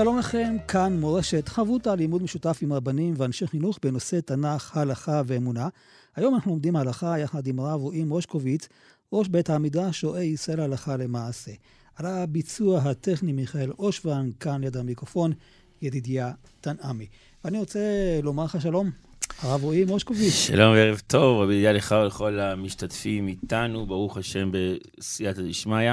שלום לכם, כאן מורשת, חברותא לימוד משותף עם רבנים ואנשי חינוך בנושא תנ"ך, הלכה ואמונה. היום אנחנו לומדים הלכה יחד עם הרב רועי מושקוביץ, ראש בית המדרש רואה ישראל הלכה למעשה. על הביצוע הטכני מיכאל אושוון, כאן ליד המיקרופון, ידידיה תנעמי. ואני רוצה לומר לך שלום, הרב רועי מושקוביץ. שלום וערב טוב, רבי ידידיה לך ולכל המשתתפים איתנו, ברוך השם בסייעתא דשמיא.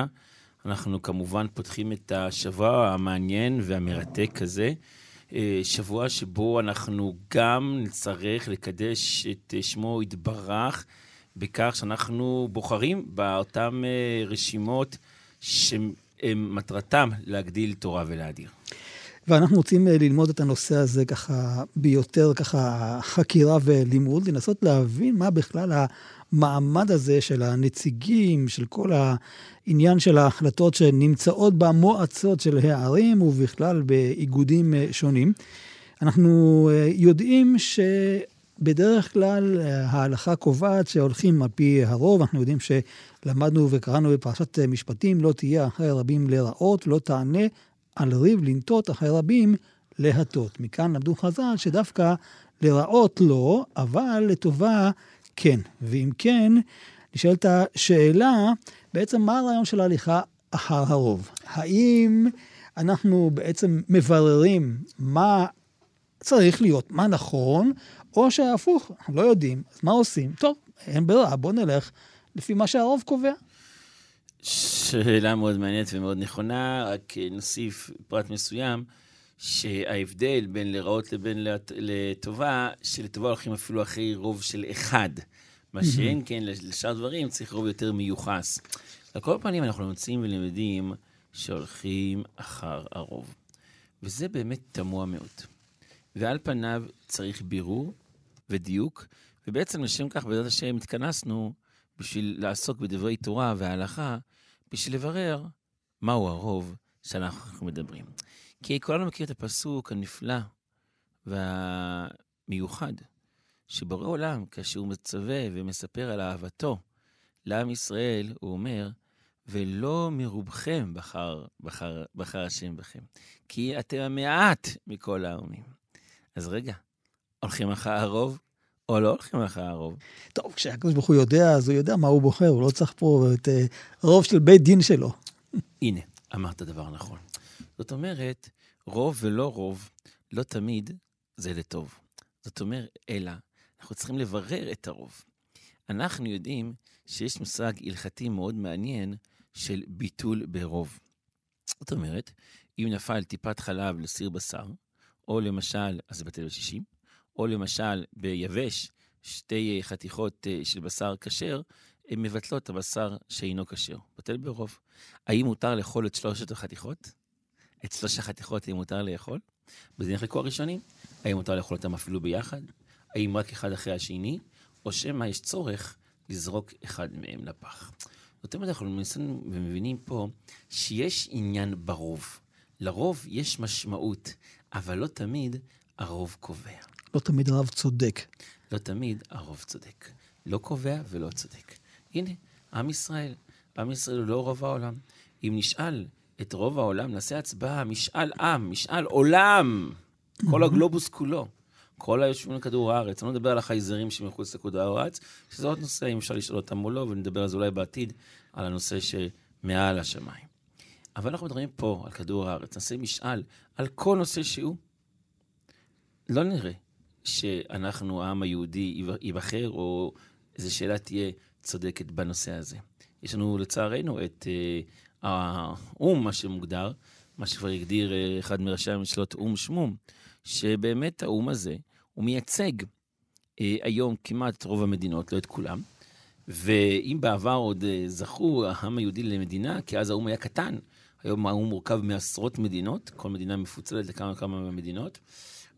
אנחנו כמובן פותחים את השבוע המעניין והמרתק הזה. אה, שבוע שבו אנחנו גם נצטרך לקדש את שמו יתברך בכך שאנחנו בוחרים באותן אה, רשימות שמטרתם להגדיל תורה ולהדיר. ואנחנו רוצים אה, ללמוד את הנושא הזה ככה ביותר ככה חקירה ולימוד, לנסות להבין מה בכלל המעמד הזה של הנציגים, של כל העניין של ההחלטות שנמצאות במועצות של הערים ובכלל באיגודים אה, שונים. אנחנו אה, יודעים שבדרך כלל ההלכה קובעת שהולכים על פי הרוב, אנחנו יודעים שלמדנו וקראנו בפרשת משפטים, לא תהיה אחרי רבים לרעות, לא תענה על ריב לנטות אחרי רבים להטות. מכאן למדו חז"ל שדווקא לרעות לא, אבל לטובה כן. ואם כן, נשאלת השאלה, בעצם מה הרעיון של ההליכה אחר הרוב? האם אנחנו בעצם מבררים מה צריך להיות, מה נכון, או שהפוך, לא יודעים, אז מה עושים? טוב, אין ברירה, בואו נלך לפי מה שהרוב קובע. שאלה מאוד מעניינת ומאוד נכונה, רק נוסיף פרט מסוים, שההבדל בין לרעות לבין לטובה, שלטובה הולכים אפילו אחרי רוב של אחד. מה שאין כן, לשאר דברים צריך רוב יותר מיוחס. על כל פנים אנחנו מוצאים ולמדים שהולכים אחר הרוב. וזה באמת תמוה מאוד. ועל פניו צריך בירור ודיוק, ובעצם לשם כך בעזרת השם התכנסנו בשביל לעסוק בדברי תורה וההלכה, בשביל לברר מהו הרוב שאנחנו מדברים. כי כולנו מכירים את הפסוק הנפלא והמיוחד, שבורא עולם, כאשר הוא מצווה ומספר על אהבתו לעם ישראל, הוא אומר, ולא מרובכם בחר, בחר, בחר השם בכם, כי אתם המעט מכל העמים. אז רגע, הולכים אחר הרוב או לא הולכים אחרי הרוב. טוב, כשהקדוש ברוך הוא יודע, אז הוא יודע מה הוא בוחר, הוא לא צריך פה את uh, רוב של בית דין שלו. הנה, אמרת דבר נכון. זאת אומרת, רוב ולא רוב, לא תמיד זה לטוב. זאת אומרת, אלא, אנחנו צריכים לברר את הרוב. אנחנו יודעים שיש מושג הלכתי מאוד מעניין של ביטול ברוב. זאת אומרת, אם נפל טיפת חלב לסיר בשר, או למשל, אז זה בטל בשישים, או למשל ביבש, שתי חתיכות אה, של בשר כשר, הן מבטלות את הבשר שאינו כשר. בטל ברוב. האם מותר לאכול את שלושת החתיכות? את שלוש החתיכות האם מותר לאכול? בזה נחלקו הראשונים. האם מותר לאכול אותם אפילו ביחד? האם רק אחד אחרי השני? או שמא יש צורך לזרוק אחד מהם לפח. זאת אומרת, אנחנו מנסים ומבינים פה שיש עניין ברוב. לרוב יש משמעות, אבל לא תמיד הרוב קובע. לא תמיד הרב צודק. לא תמיד הרוב צודק. לא קובע ולא צודק. הנה, עם ישראל. עם ישראל הוא לא רוב העולם. אם נשאל את רוב העולם, נעשה הצבעה, משאל עם, משאל עולם, כל הגלובוס כולו. כל היושבים על כדור הארץ, אני לא מדבר על החייזרים שמחוץ לכדור הארץ, שזה עוד נושא, אם אפשר לשאול אותם או לא, ונדבר על זה אולי בעתיד, על הנושא שמעל השמיים. אבל אנחנו מדברים פה על כדור הארץ, נעשה משאל על כל נושא שהוא. לא נראה שאנחנו, העם היהודי, ייבחר, או איזו שאלה תהיה צודקת בנושא הזה. יש לנו, לצערנו, את אה, האו"ם, מה שמוגדר, מה שכבר הגדיר אה, אחד מראשי הממשלות, או"ם שמום, שבאמת האו"ם הזה, הוא מייצג אה, היום כמעט רוב המדינות, לא את כולם. ואם בעבר עוד אה, זכו העם היהודי למדינה, כי אז האו"ם היה קטן, היום האו"ם מורכב מעשרות מדינות, כל מדינה מפוצלת לכמה וכמה מדינות,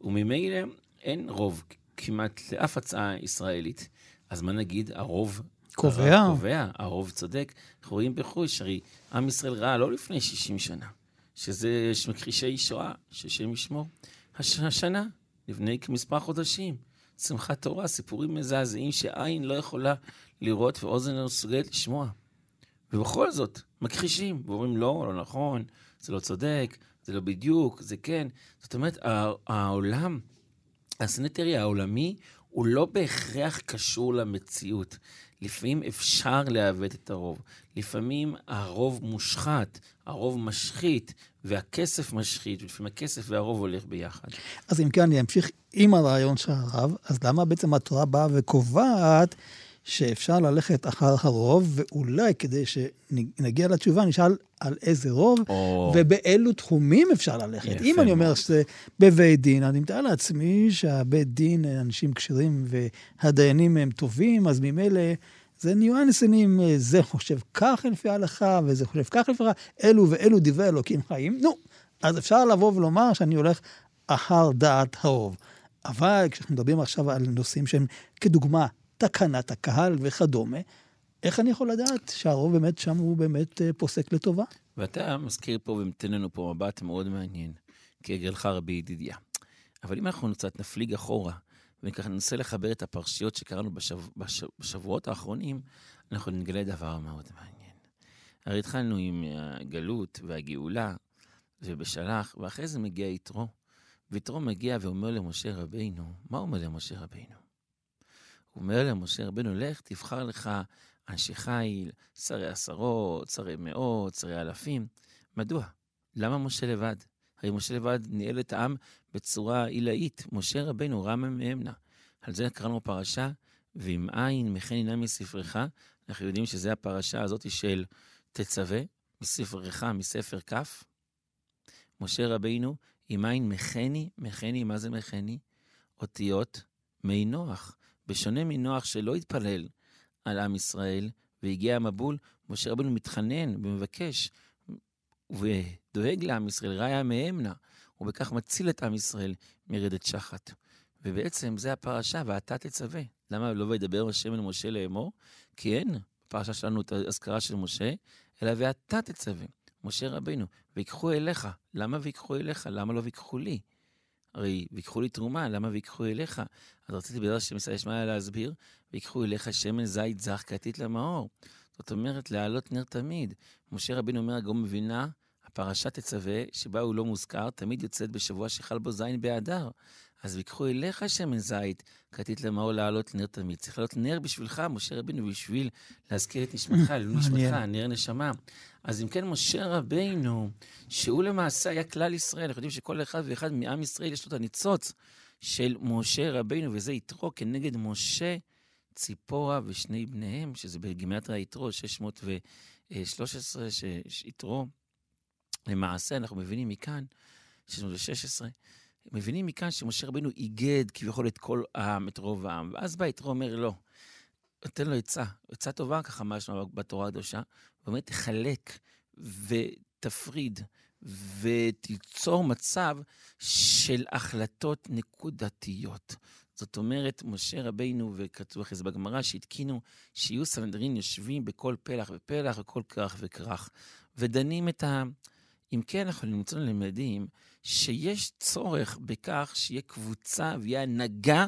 וממילא אין רוב כמעט לאף הצעה ישראלית. אז מה נגיד? הרוב... קובע. הרוב קובע, הרוב צודק. אנחנו רואים בחוש, הרי עם ישראל ראה לא לפני 60 שנה, שזה מכחישי שואה, ששם ישמור. הש, השנה, לפני כמספר חודשים, שמחת תורה, סיפורים מזעזעים שעין לא יכולה לראות ואוזן לא מסוגלת לשמוע. ובכל זאת, מכחישים, ואומרים, לא, לא נכון, זה לא צודק, זה לא בדיוק, זה כן. זאת אומרת, העולם, הסנטרי העולמי, הוא לא בהכרח קשור למציאות. לפעמים אפשר לעוות את הרוב. לפעמים הרוב מושחת, הרוב משחית, והכסף משחית, ולפעמים הכסף והרוב הולך ביחד. אז אם כן, אני אמשיך עם הרעיון של הרב, אז למה בעצם התורה באה וקובעת שאפשר ללכת אחר הרוב, ואולי כדי שנגיע לתשובה, נשאל על איזה רוב, או... ובאילו תחומים אפשר ללכת. אם אני אומר שזה בבית דין, אני מתאר לעצמי שהבית דין, אנשים כשירים והדיינים הם טובים, אז ממילא... זה ניואנסים, זה חושב כך לפי ההלכה, וזה חושב כך לפי ההלכה, אלו ואלו דברי אלוקים חיים. נו, אז אפשר לבוא ולומר שאני הולך אחר דעת הרוב. אבל כשאנחנו מדברים עכשיו על נושאים שהם כדוגמה תקנת הקהל וכדומה, איך אני יכול לדעת שהרוב באמת שם הוא באמת אה, פוסק לטובה? ואתה מזכיר פה ונותן לנו פה מבט מאוד מעניין, כהרגלך רבי ידידיה. אבל אם אנחנו קצת נפליג אחורה, וככה ננסה לחבר את הפרשיות שקראנו בשב... בשב... בשבועות האחרונים, אנחנו נגלה דבר מאוד מעניין. הרי התחלנו עם הגלות והגאולה, ובשלח, ואחרי זה מגיע יתרו. ויתרו מגיע ואומר למשה רבינו, מה אומר למשה רבינו? הוא אומר למשה רבנו, לך תבחר לך אנשי חיל, שרי עשרות, שרי מאות, שרי אלפים. מדוע? למה משה לבד? הרי משה לבד ניהל את העם בצורה עילאית. משה רבנו רמה מאמנה. על זה קראנו פרשה, ואם אין מכן הנה מספרך, אנחנו יודעים שזו הפרשה הזאת של תצווה, מספרך, מספר כ'. משה רבינו, אם אין מכני, מכני, מה זה מכני? אותיות מי נוח. בשונה מנוח שלא התפלל על עם ישראל והגיע המבול, משה רבנו מתחנן ומבקש ודואג לעם ישראל, ראיה מאמנה, ובכך מציל את עם ישראל מרדת שחת. ובעצם זה הפרשה, ואתה תצווה. למה לא וידבר השם אל משה לאמור? כי אין בפרשה שלנו את האזכרה של משה, אלא ואתה תצווה. משה רבינו, ויקחו אליך. למה ויקחו אליך? למה לא ויקחו לי? הרי ויקחו לי תרומה, למה ויקחו אליך? אז רציתי בעזרת השם ישראל שמעיה להסביר, ויקחו אליך שמן זית זך כתית למאור. זאת אומרת, להעלות נר תמיד. משה רבינו אומר, הגאון מבינה, הפרשה תצווה, שבה הוא לא מוזכר, תמיד יוצאת בשבוע שחל בו זין באדר. אז ויקחו אליך שמן זית, כתית למאור להעלות נר תמיד. צריך לעלות נר בשבילך, משה רבינו, בשביל להזכיר את נשמתך, לעלות נשמתך, נר נשמה. אז אם כן, משה רבינו, שהוא למעשה היה כלל ישראל, אנחנו יודעים שכל אחד ואחד מעם ישראל יש לו את הניצוץ של משה רבינו, וזה יתרו כנגד משה, ציפורה ושני בניהם, שזה בגימטריה יתרו, 613, שיתרו. למעשה, אנחנו מבינים מכאן, 616, מבינים מכאן שמשה רבינו איגד כביכול את כל העם, את רוב העם, ואז בא יתרו אומר לא. נותן לו עצה, עצה טובה, ככה משהו בתורה הקדושה, ואומר, תחלק ותפריד ותיצור מצב של החלטות נקודתיות. זאת אומרת, משה רבינו, וכתוב אחרי זה בגמרא, שהתקינו שיהיו סנדרין יושבים בכל פלח ופלח וכל כרך וכרך, ודנים את ה... אם כן, אנחנו נמצאים למדים שיש צורך בכך שיהיה קבוצה ויהיה הנהגה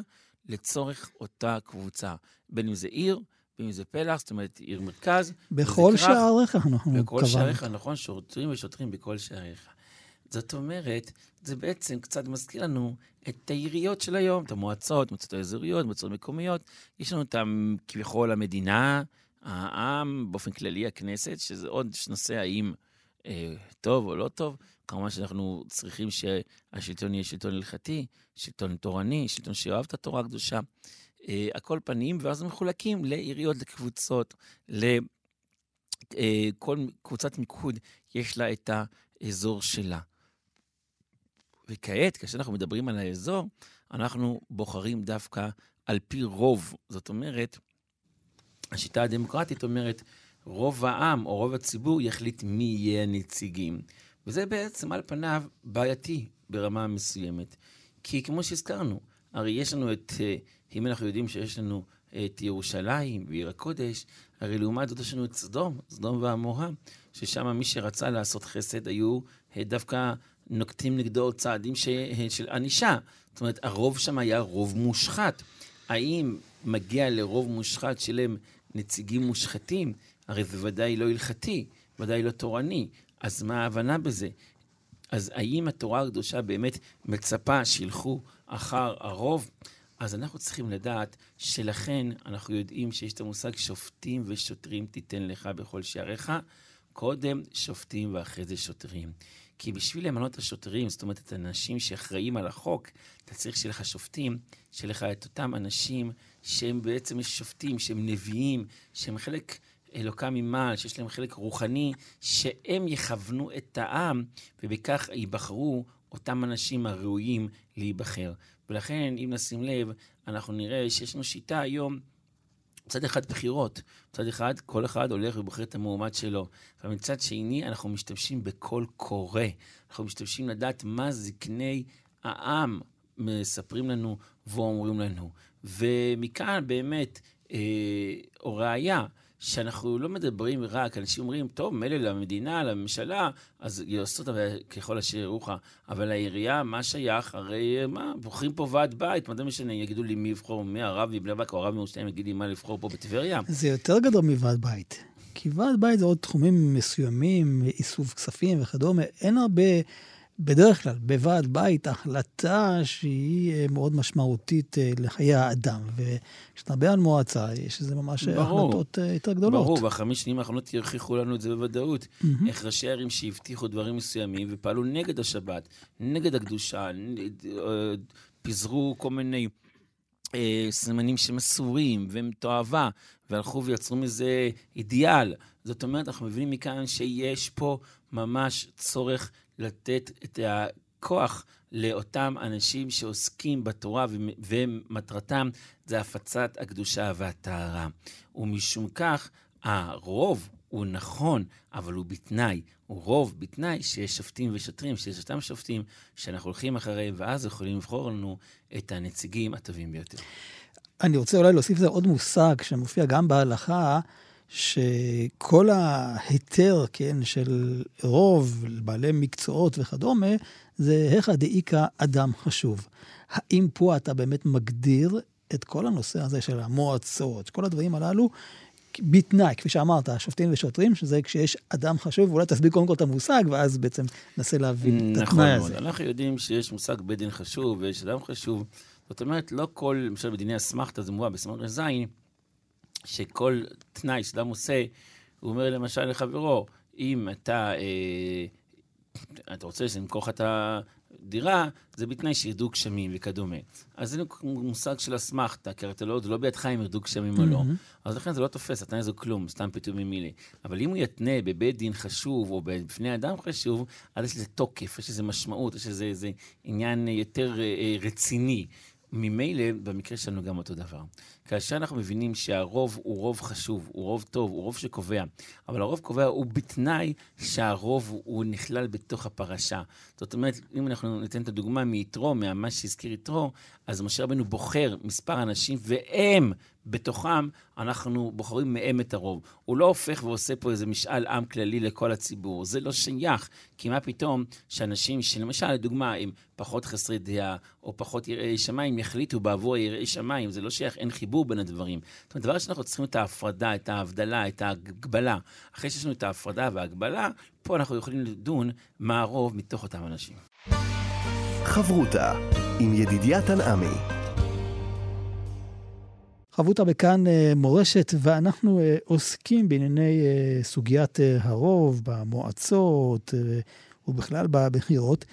לצורך אותה קבוצה. בין אם זה עיר, בין אם זה פלח, זאת אומרת עיר מרכז. בכל שעריך אנחנו קבענו. בכל שעריך, נכון, שוטרים ושוטרים בכל שעריך. זאת אומרת, זה בעצם קצת מזכיר לנו את העיריות של היום, את המועצות, מועצות האזוריות, מועצות מקומיות. יש לנו את כביכול המדינה, העם, באופן כללי הכנסת, שזה עוד נושא האם טוב או לא טוב, כמובן שאנחנו צריכים שהשלטון יהיה שלטון הלכתי, שלטון תורני, שלטון שאוהב את התורה הקדושה. אה, הכל פנים, ואז מחולקים לעיריות, לקבוצות, לכל אה, קבוצת מיקוד יש לה את האזור שלה. וכעת, כאשר אנחנו מדברים על האזור, אנחנו בוחרים דווקא על פי רוב. זאת אומרת, השיטה הדמוקרטית אומרת, רוב העם או רוב הציבור יחליט מי יהיה הנציגים. וזה בעצם על פניו בעייתי ברמה מסוימת. כי כמו שהזכרנו, הרי יש לנו את, אה, אם אנחנו יודעים שיש לנו את ירושלים ועיר הקודש, הרי לעומת זאת יש לנו את סדום, סדום ועמורה, ששם מי שרצה לעשות חסד היו אה, דווקא נוקטים נגדו צעדים ש... אה, של ענישה. זאת אומרת, הרוב שם היה רוב מושחת. האם מגיע לרוב מושחת שלהם נציגים מושחתים? הרי זה ודאי לא הלכתי, ודאי לא תורני. אז מה ההבנה בזה? אז האם התורה הקדושה באמת מצפה שילכו אחר הרוב? אז אנחנו צריכים לדעת שלכן אנחנו יודעים שיש את המושג שופטים ושוטרים תיתן לך בכל שעריך. קודם שופטים ואחרי זה שוטרים. כי בשביל למנות את השוטרים, זאת אומרת את האנשים שאחראים על החוק, אתה צריך שיהיה לך שופטים, שיהיה לך את אותם אנשים שהם בעצם שופטים, שהם נביאים, שהם חלק אלוקם ממעל, שיש להם חלק רוחני, שהם יכוונו את העם, ובכך ייבחרו אותם אנשים הראויים להיבחר. ולכן, אם נשים לב, אנחנו נראה שיש לנו שיטה היום, מצד אחד בחירות, מצד אחד כל אחד הולך ובוחר את המועמד שלו, אבל מצד שני אנחנו משתמשים בקול קורא, אנחנו משתמשים לדעת מה זקני העם מספרים לנו ואומרים לנו. ומכאן באמת, אה, או ראיה, שאנחנו לא מדברים רק, אנשים אומרים, טוב, מילא למדינה, לממשלה, אז יעשו אותה ככל אשר יראוך, אבל לעירייה, מה שייך? הרי מה, בוחרים פה ועד בית, מה זה משנה, יגידו לי מי יבחור, מי הרב מבני ברק או הרב מירושלים יגיד לי מה לבחור פה בטבריה? זה יותר גדול מוועד בית. כי ועד בית זה עוד תחומים מסוימים, איסוף כספים וכדומה, אין הרבה... בדרך כלל, בוועד בית, החלטה שהיא אה, מאוד משמעותית אה, לחיי האדם. וכשאתה מדבר על מועצה, יש איזה ממש ברור, החלטות אה, יותר גדולות. ברור, והחמש שנים האחרונות יוכיחו לנו את זה בוודאות. Mm-hmm. איך ראשי ערים שהבטיחו דברים מסוימים ופעלו נגד השבת, נגד הקדושה, פיזרו כל מיני... סימנים שמסורים והם תועבה, והלכו ויצרו מזה אידיאל. זאת אומרת, אנחנו מבינים מכאן שיש פה ממש צורך לתת את הכוח לאותם אנשים שעוסקים בתורה ומטרתם זה הפצת הקדושה והטהרה. ומשום כך, הרוב הוא נכון, אבל הוא בתנאי. הוא רוב בתנאי שיש שופטים ושוטרים, שיש אותם שופטים שאנחנו הולכים אחריהם, ואז יכולים לבחור לנו את הנציגים הטובים ביותר. אני רוצה אולי להוסיף לזה עוד מושג שמופיע גם בהלכה, שכל ההיתר, כן, של רוב בעלי מקצועות וכדומה, זה היכא דאיכא אדם חשוב. האם פה אתה באמת מגדיר את כל הנושא הזה של המועצות, כל הדברים הללו, בתנאי, כפי שאמרת, שופטים ושוטרים, שזה כשיש אדם חשוב, ואולי תסביר קודם כל את המושג, ואז בעצם ננסה להבין את התנאי הזה. נכון, אנחנו יודעים שיש מושג בית דין חשוב ויש אדם חשוב. זאת אומרת, לא כל, למשל בדיני אסמכתא זה מובא בסמ"ר זין, שכל תנאי שאדם עושה, הוא אומר למשל לחברו, אם אתה, אה, אתה רוצה שנמכור לך את הדירה, זה בתנאי שירדו גשמים וכדומה. אז זה מושג של אסמכתה, כי הרי לא, זה לא בידך אם ירדו גשמים או לא. אז לכן זה לא תופס, התנאי זה כלום, סתם פתאום ממילי. אבל אם הוא יתנה בבית דין חשוב, או בפני אדם חשוב, אז יש לזה תוקף, יש לזה משמעות, יש לזה עניין יותר אה, אה, רציני. ממילא, במקרה שלנו גם אותו דבר. כאשר אנחנו מבינים שהרוב הוא רוב חשוב, הוא רוב טוב, הוא רוב שקובע, אבל הרוב קובע הוא בתנאי שהרוב הוא נכלל בתוך הפרשה. זאת אומרת, אם אנחנו ניתן את הדוגמה מיתרו, מה שהזכיר יתרו, אז משה רבנו בוחר מספר אנשים, והם בתוכם אנחנו בוחרים מהם את הרוב. הוא לא הופך ועושה פה איזה משאל עם כללי לכל הציבור, זה לא שייך, כי מה פתאום שאנשים שלמשל, לדוגמה, הם פחות חסרי דעה, או פחות יראי שמיים, יחליטו בעבור יראי שמיים, זה לא שייך, אין חיבור בין הדברים. זאת אומרת, דבר שאנחנו צריכים את ההפרדה, את ההבדלה, את ההגבלה. אחרי שיש לנו את ההפרדה וההגבלה, פה אנחנו יכולים לדון מה הרוב מתוך אותם אנשים. חברותה עם ידידיה תנעמי חברותה בכאן אה, מורשת, ואנחנו אה, עוסקים בענייני אה, סוגיית הרוב במועצות ובכלל בבחירות.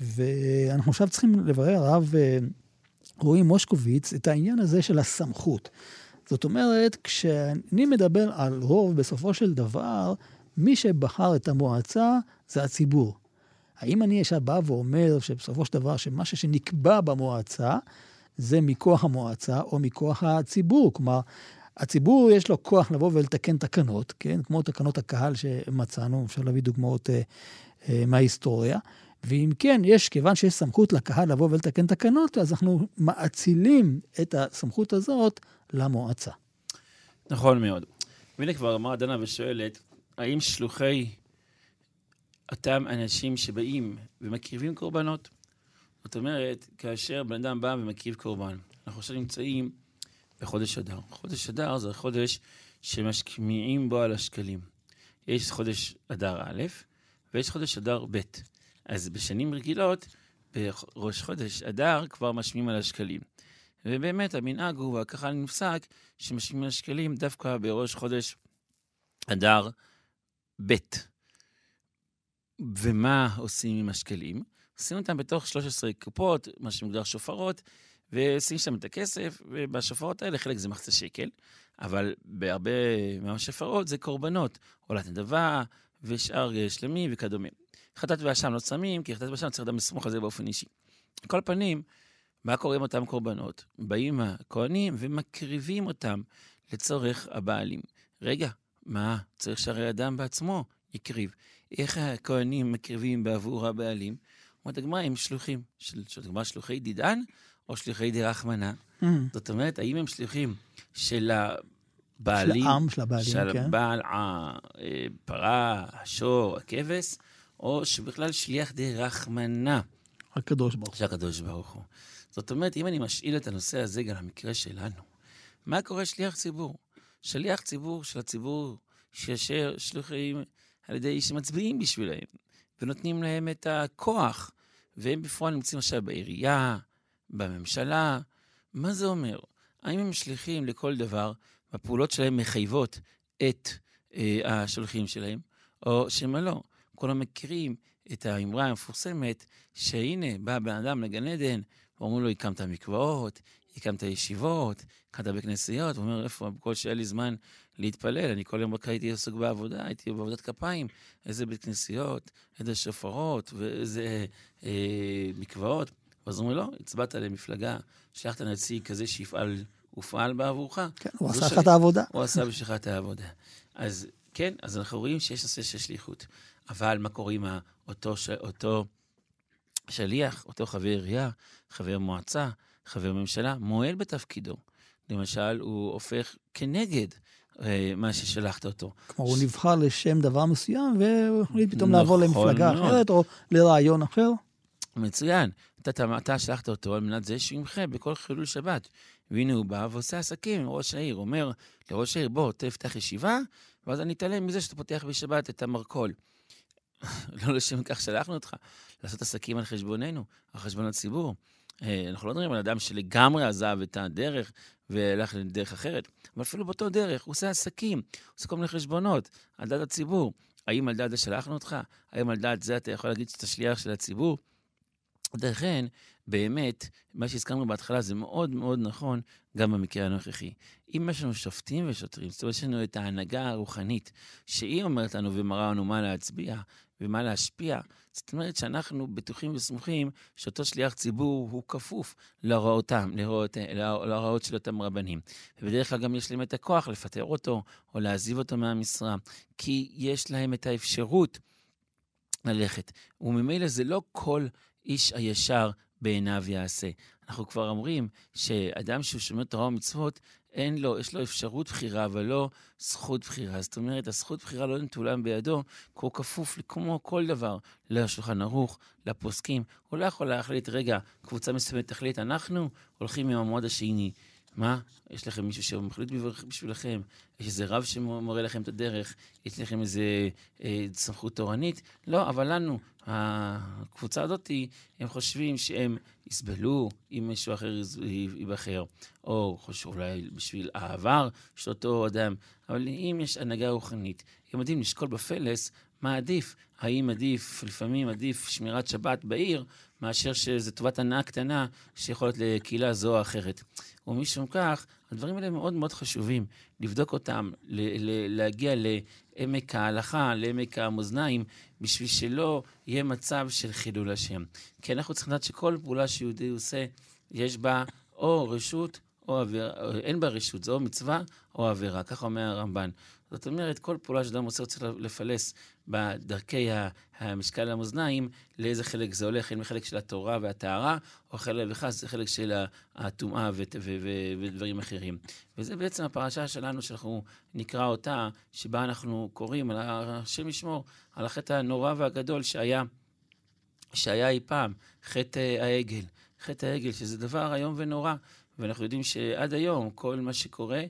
ואנחנו עכשיו צריכים לברר, הרב רועי מושקוביץ, את העניין הזה של הסמכות. זאת אומרת, כשאני מדבר על רוב, בסופו של דבר, מי שבחר את המועצה זה הציבור. האם אני עכשיו בא ואומר שבסופו של דבר, שמה שנקבע במועצה, זה מכוח המועצה או מכוח הציבור. כלומר, הציבור יש לו כוח לבוא ולתקן תקנות, כן? כמו תקנות הקהל שמצאנו, אפשר להביא דוגמאות אה, אה, מההיסטוריה. ואם כן, יש, כיוון שיש סמכות לקהל לבוא ולתקן תקנות, אז אנחנו מאצילים את הסמכות הזאת למועצה. נכון מאוד. והנה כבר אמרה דנה ושואלת, האם שלוחי אותם אנשים שבאים ומקריבים קורבנות, זאת אומרת, כאשר בן אדם בא ומקריב קורבן, אנחנו עכשיו נמצאים בחודש אדר. חודש אדר זה החודש שמשמיעים בו על השקלים. יש חודש אדר א', ויש חודש אדר ב'. אז בשנים רגילות, בראש חודש אדר כבר משמיעים על השקלים. ובאמת המנהג הוא, וככה נפסק, שמשמיעים על השקלים דווקא בראש חודש אדר ב'. ומה עושים עם השקלים? שים אותם בתוך 13 קופות, מה שמוגדר שופרות, ושים שם את הכסף, ובשופרות האלה חלק זה מחצה שקל, אבל בהרבה מהשופרות זה קורבנות, עולת נדבה ושאר שלמים וכדומה. חטאת ואשם לא צמים, כי חטאת ואשם צריך אדם לסמוך על זה באופן אישי. כל פנים, מה קורה עם אותם קורבנות? באים הכהנים ומקריבים אותם לצורך הבעלים. רגע, מה? צריך שהרי אדם בעצמו יקריב. איך הכהנים מקריבים בעבור הבעלים? אומרת הגמרא, הם שלוחים. של, של הגמרא שלוחי דידן או שלוחי דרחמנה. Mm. זאת אומרת, האם הם שליחים של הבעלים, של העם, של הבעלים, של כן. של בעל הפרה, השור, הכבש, או שבכלל שליח דרחמנה. הקדוש ברוך הוא. של הקדוש ברוך הוא. זאת אומרת, אם אני משאיל את הנושא הזה גם למקרה שלנו, מה קורה שליח ציבור? שליח ציבור של הציבור שישר שלוחים על ידי שמצביעים בשבילם. ונותנים להם את הכוח, והם בפועל נמצאים עכשיו בעירייה, בממשלה. מה זה אומר? האם הם שליחים לכל דבר, והפעולות שלהם מחייבות את אה, השולחים שלהם, או שמא לא? כולם מכירים את האמרה המפורסמת, שהנה, בא בן אדם לגן עדן, ואומרים לו, הקמת מקוואות, הקמת ישיבות, הקמת בכנסיות, הוא אומר, איפה, בכל שהיה לי זמן להתפלל, אני כל יום רק הייתי עסוק בעבודה, הייתי בעבודת כפיים, איזה בית כנסיות, איזה שופרות ואיזה אה, מקוואות. אז הוא אומר, לא, הצבעת למפלגה, שלחת נציג כזה שיפעל, ופעל בעבורך. כן, הוא עשה לך את העבודה. הוא עשה בשבילך את העבודה. אז כן, אז אנחנו רואים שיש נושא של שליחות. אבל מה קורה עם אותו, אותו שליח, אותו חבר עירייה, חבר מועצה, חבר ממשלה, מועל בתפקידו. למשל, הוא הופך כנגד אה, מה ששלחת אותו. כלומר, הוא נבחר לשם דבר מסוים, והוא החליט פתאום לעבור נכון למפלגה אחרת, או לרעיון אחר. מצוין. אתה, אתה שלחת אותו על מנת זה שהוא ימחה בכל חילול שבת. והנה הוא בא ועושה עסקים עם ראש העיר. אומר לראש העיר, בוא, תפתח ישיבה, ואז אני אתעלם מזה שאתה פותח בשבת את המרכול. לא לשם כך שלחנו אותך, לעשות עסקים על חשבוננו, על חשבון הציבור. אה, אנחנו לא מדברים על אדם שלגמרי עזב את הדרך והלך לדרך אחרת, אבל אפילו באותו דרך, הוא עושה עסקים, הוא עושה כל מיני חשבונות על דעת הציבור. האם על דעת זה שלחנו אותך? האם על דעת זה אתה יכול להגיד שאתה שליח של הציבור? לכן, באמת, מה שהזכרנו בהתחלה זה מאוד מאוד נכון גם במקרה הנוכחי. אם יש לנו שופטים ושוטרים, זאת אומרת, יש לנו את ההנהגה הרוחנית, שהיא אומרת לנו ומראה לנו מה להצביע ומה להשפיע, זאת אומרת שאנחנו בטוחים וסמוכים שאותו שליח ציבור הוא כפוף להוראותם, להוראות, להוראות של אותם רבנים. ובדרך כלל גם יש להם את הכוח לפטר אותו או להעזיב אותו מהמשרה, כי יש להם את האפשרות ללכת. וממילא זה לא כל איש הישר בעיניו יעשה. אנחנו כבר אומרים שאדם שהוא שומר תורה ומצוות, אין לו, יש לו אפשרות בחירה, אבל לא זכות בחירה. זאת אומרת, הזכות בחירה לא נטולה בידו, כי הוא כפוף כמו כל דבר, לשולחן ערוך, לפוסקים. הוא לא יכול להחליט, רגע, קבוצה מסוימת תחליט, אנחנו הולכים עם המועד השני. מה? יש לכם מישהו שמחליט בשבילכם? יש איזה רב שמורה לכם את הדרך? יש לכם איזה אה, סמכות תורנית? לא, אבל לנו, הקבוצה הזאת, הם חושבים שהם יסבלו אם מישהו אחר ייבחר, או חושב אולי בשביל העבר של אותו אדם, אבל אם יש הנהגה רוחנית, הם יודעים לשקול בפלס מה עדיף. האם עדיף, לפעמים עדיף שמירת שבת בעיר, מאשר שזו טובת הנאה קטנה שיכולת לקהילה זו או אחרת. ומשום כך, הדברים האלה מאוד מאוד חשובים, לבדוק אותם, להגיע לעמק ההלכה, לעמק המאזניים, בשביל שלא יהיה מצב של חילול השם. כי אנחנו צריכים לדעת שכל פעולה שיהודי עושה, יש בה או רשות או עבירה, אין בה רשות, זו מצווה או עבירה, ככה אומר הרמב"ן. זאת אומרת, כל פעולה שאדם עושה, הוא צריך לפלס בדרכי המשקל המאזניים, לאיזה חלק זה הולך, אם החלק של התורה והטהרה, או חלק וחס חלק של הטומאה ודברים אחרים. וזה בעצם הפרשה שלנו, שאנחנו נקרא אותה, שבה אנחנו קוראים על השם ישמור, על החטא הנורא והגדול שהיה, שהיה אי פעם, חטא העגל. חטא העגל, שזה דבר איום ונורא, ואנחנו יודעים שעד היום כל מה שקורה,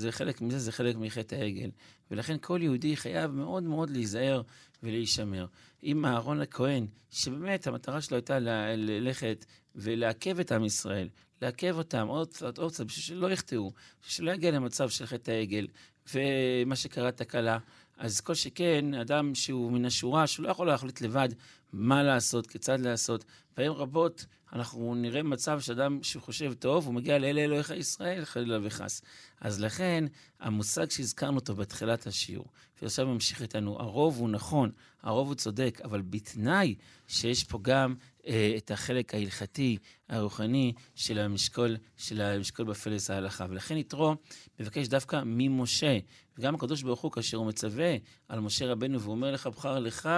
זה חלק מזה, זה חלק מחטא העגל. ולכן כל יהודי חייב מאוד מאוד להיזהר ולהישמר. אם אהרון הכהן, שבאמת המטרה שלו הייתה ללכת ולעכב את עם ישראל, לעכב אותם עוד קצת, עוד קצת, בשביל שלא יחטאו, שלא יגיע למצב של חטא העגל, ומה שקרה תקלה. אז כל שכן, אדם שהוא מן השורה, שהוא לא יכול להחליט לבד מה לעשות, כיצד לעשות. פעמים רבות אנחנו נראה מצב שאדם שחושב טוב, הוא מגיע לאלה אלוהיך ישראל, חלילה וחס. אז לכן, המושג שהזכרנו אותו בתחילת השיעור, ועכשיו ממשיך איתנו, הרוב הוא נכון, הרוב הוא צודק, אבל בתנאי שיש פה גם אה, את החלק ההלכתי, הרוחני, של המשקול, של המשקול בפלס ההלכה. ולכן יתרו מבקש דווקא ממשה, וגם הקדוש ברוך הוא, כאשר הוא מצווה על משה רבנו ואומר לך, בחר לך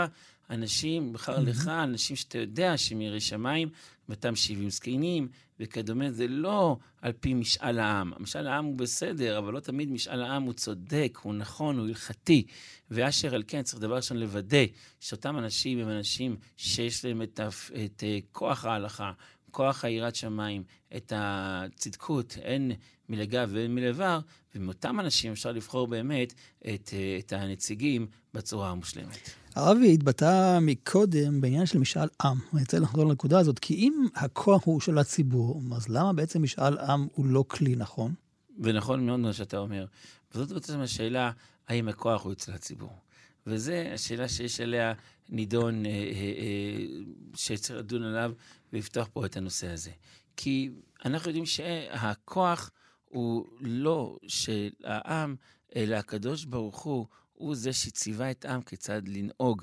אנשים, בחר לך אנשים שאתה יודע שהם יראי שמיים, ואותם שבעים זקנים וכדומה, זה לא על פי משאל העם. משאל העם הוא בסדר, אבל לא תמיד משאל העם הוא צודק, הוא נכון, הוא הלכתי. ואשר על כן צריך דבר ראשון לוודא שאותם אנשים הם אנשים שיש להם את, את, את אה, כוח ההלכה, כוח היראת שמיים, את הצדקות, הן מלגב והן מלבר, ומאותם אנשים אפשר לבחור באמת את, אה, את הנציגים בצורה המושלמת. הרבי התבטא מקודם בעניין של משאל עם. אני רוצה לחזור לנקודה הזאת, כי אם הכוח הוא של הציבור, אז למה בעצם משאל עם הוא לא כלי נכון? ונכון מאוד מה שאתה אומר. וזאת בעצם השאלה, האם הכוח הוא אצל הציבור. וזו השאלה שיש עליה נידון, אה, אה, אה, שצריך לדון עליו ולפתוח פה את הנושא הזה. כי אנחנו יודעים שהכוח הוא לא של העם, אלא הקדוש ברוך הוא הוא זה שציווה את העם כיצד לנהוג.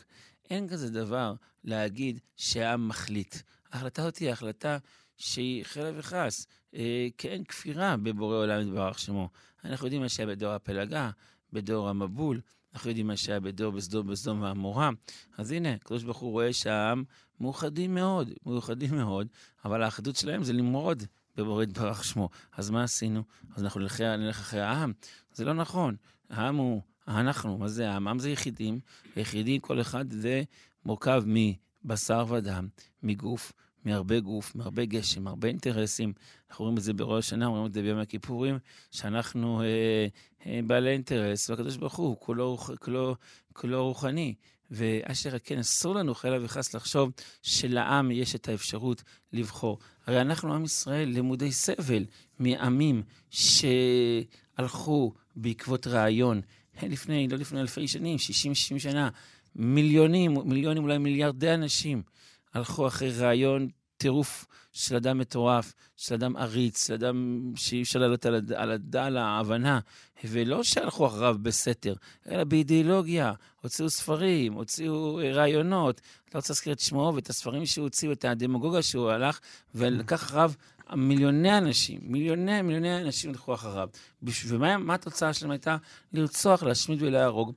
אין כזה דבר להגיד שהעם מחליט. ההחלטה הזאת היא החלטה שהיא חלב וחס, אה, כאין כפירה בבורא עולם יתברך שמו. אנחנו יודעים מה שהיה בדור הפלגה, בדור המבול, אנחנו יודעים מה שהיה בדור בסדום, בסדום ועמורה. אז הנה, הקדוש ברוך הוא רואה שהעם מאוחדים מאוד, מאוחדים מאוד, אבל האחדות שלהם זה למרוד בבורא יתברך שמו. אז מה עשינו? אז אנחנו נלך אחרי העם? זה לא נכון. העם הוא אנחנו, מה זה העם? העם זה יחידים. יחידים, כל אחד זה מורכב מבשר ודם, מגוף, מהרבה גוף, מהרבה גשם, מהרבה אינטרסים. אנחנו רואים את זה בראש השנה, רואים את זה ביום הכיפורים, שאנחנו אה, אה, בעלי אינטרס, והקדוש ברוך הוא כולו, כולו, כולו רוחני. ואשר כן, אסור לנו חלילה וחס לחשוב שלעם יש את האפשרות לבחור. הרי אנחנו, עם ישראל, למודי סבל מעמים שהלכו בעקבות רעיון, לפני, לא לפני אלפי שנים, 60-60 שנה, מיליונים, מיליונים, אולי מיליארדי אנשים הלכו אחרי רעיון טירוף של אדם מטורף, של אדם עריץ, של אדם שאי אפשר לעלות על, על, על ההבנה, ולא שהלכו אחריו בסתר, אלא באידיאולוגיה. הוציאו ספרים, הוציאו רעיונות, לא רוצה להזכיר את שמו ואת הספרים שהוא הוציא, את הדמגוגיה שהוא הלך, ולקח אחריו מיליוני אנשים, מיליוני מיליוני אנשים הלכו אחריו. ומה התוצאה שלהם הייתה? לרצוח, להשמיד ולהרוג.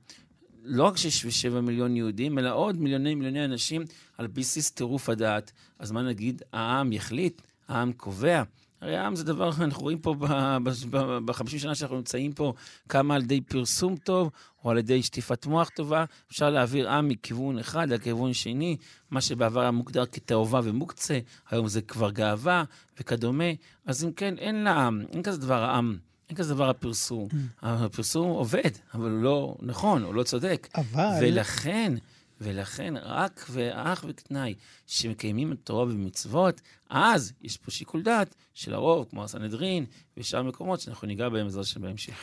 לא רק 6 ו מיליון יהודים, אלא עוד מיליוני מיליוני אנשים על בסיס טירוף הדעת. אז מה נגיד? העם יחליט, העם קובע. הרי עם זה דבר, אנחנו רואים פה בחמישים שנה שאנחנו נמצאים פה, כמה על ידי פרסום טוב, או על ידי שטיפת מוח טובה, אפשר להעביר עם מכיוון אחד לכיוון שני, מה שבעבר היה מוגדר כתאווה ומוקצה, היום זה כבר גאווה וכדומה. אז אם כן, אין לעם, אין כזה דבר העם. אין כזה דבר הפרסום. Mm. הפרסום עובד, אבל הוא לא נכון, הוא לא צודק. אבל... ולכן, ולכן רק ואך ותנאי שמקיימים את תורה ומצוות, אז יש פה שיקול דעת של הרוב, כמו הסנהדרין ושאר מקומות שאנחנו ניגע בהם בעזרת השם בהמשך.